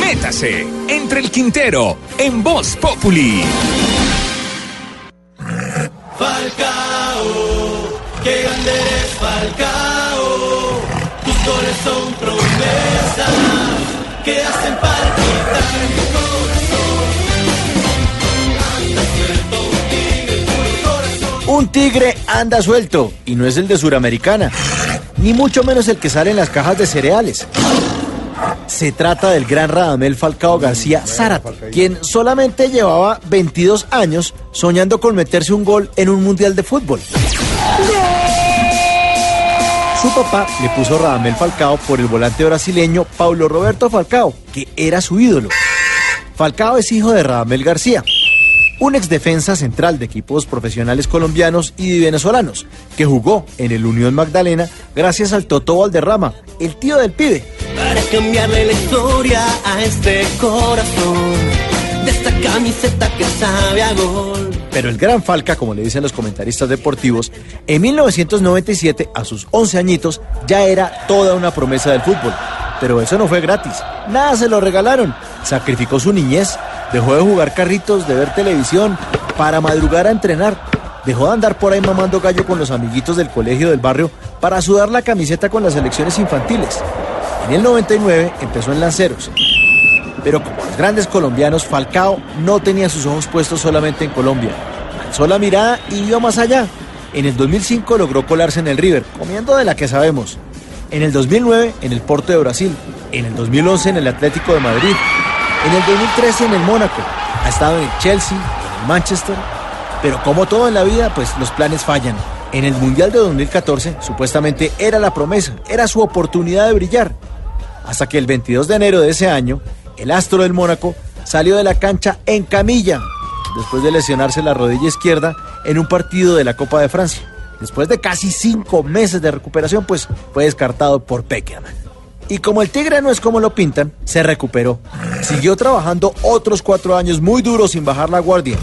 Métase entre el Quintero en Voz Populi. Falcao, qué grande eres Falcao. Tus goles son promesas que hacen palpitar mi corazón. Un tigre anda suelto y no es el de Suramericana, ni mucho menos el que sale en las cajas de cereales. Se trata del gran Radamel Falcao García Zárate, quien solamente llevaba 22 años soñando con meterse un gol en un mundial de fútbol. Su papá le puso Radamel Falcao por el volante brasileño Paulo Roberto Falcao, que era su ídolo. Falcao es hijo de Radamel García, un ex defensa central de equipos profesionales colombianos y venezolanos, que jugó en el Unión Magdalena gracias al Toto Valderrama, el tío del pibe. Para cambiarle la historia a este corazón de esta camiseta que sabe a gol. Pero el gran Falca, como le dicen los comentaristas deportivos, en 1997, a sus 11 añitos, ya era toda una promesa del fútbol. Pero eso no fue gratis, nada se lo regalaron. Sacrificó su niñez, dejó de jugar carritos, de ver televisión, para madrugar a entrenar. Dejó de andar por ahí mamando gallo con los amiguitos del colegio del barrio para sudar la camiseta con las selecciones infantiles. En el 99 empezó en Lanceros. Pero como los grandes colombianos, Falcao no tenía sus ojos puestos solamente en Colombia. Alzó la mirada y vio más allá. En el 2005 logró colarse en el River, comiendo de la que sabemos. En el 2009 en el Porto de Brasil. En el 2011 en el Atlético de Madrid. En el 2013 en el Mónaco. Ha estado en el Chelsea, en el Manchester. Pero como todo en la vida, pues los planes fallan. En el Mundial de 2014 supuestamente era la promesa, era su oportunidad de brillar. Hasta que el 22 de enero de ese año, el astro del Mónaco salió de la cancha en camilla, después de lesionarse la rodilla izquierda en un partido de la Copa de Francia. Después de casi cinco meses de recuperación, pues fue descartado por Peckerman. Y como el tigre no es como lo pintan, se recuperó. Siguió trabajando otros cuatro años muy duros sin bajar la guardia.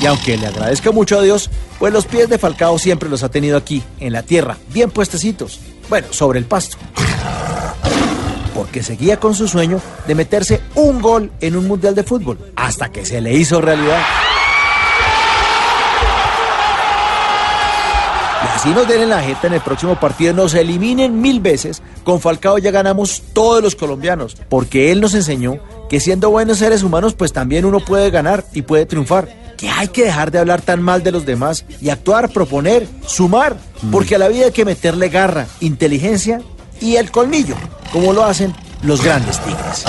Y aunque le agradezca mucho a Dios, pues los pies de Falcao siempre los ha tenido aquí, en la tierra, bien puestecitos. Bueno, sobre el pasto. Porque seguía con su sueño de meterse un gol en un mundial de fútbol, hasta que se le hizo realidad. Y así nos den en la jeta en el próximo partido, nos eliminen mil veces. Con Falcao ya ganamos todos los colombianos, porque él nos enseñó que siendo buenos seres humanos, pues también uno puede ganar y puede triunfar. Que hay que dejar de hablar tan mal de los demás y actuar, proponer, sumar, porque a la vida hay que meterle garra, inteligencia y el colmillo, como lo hacen los grandes tigres.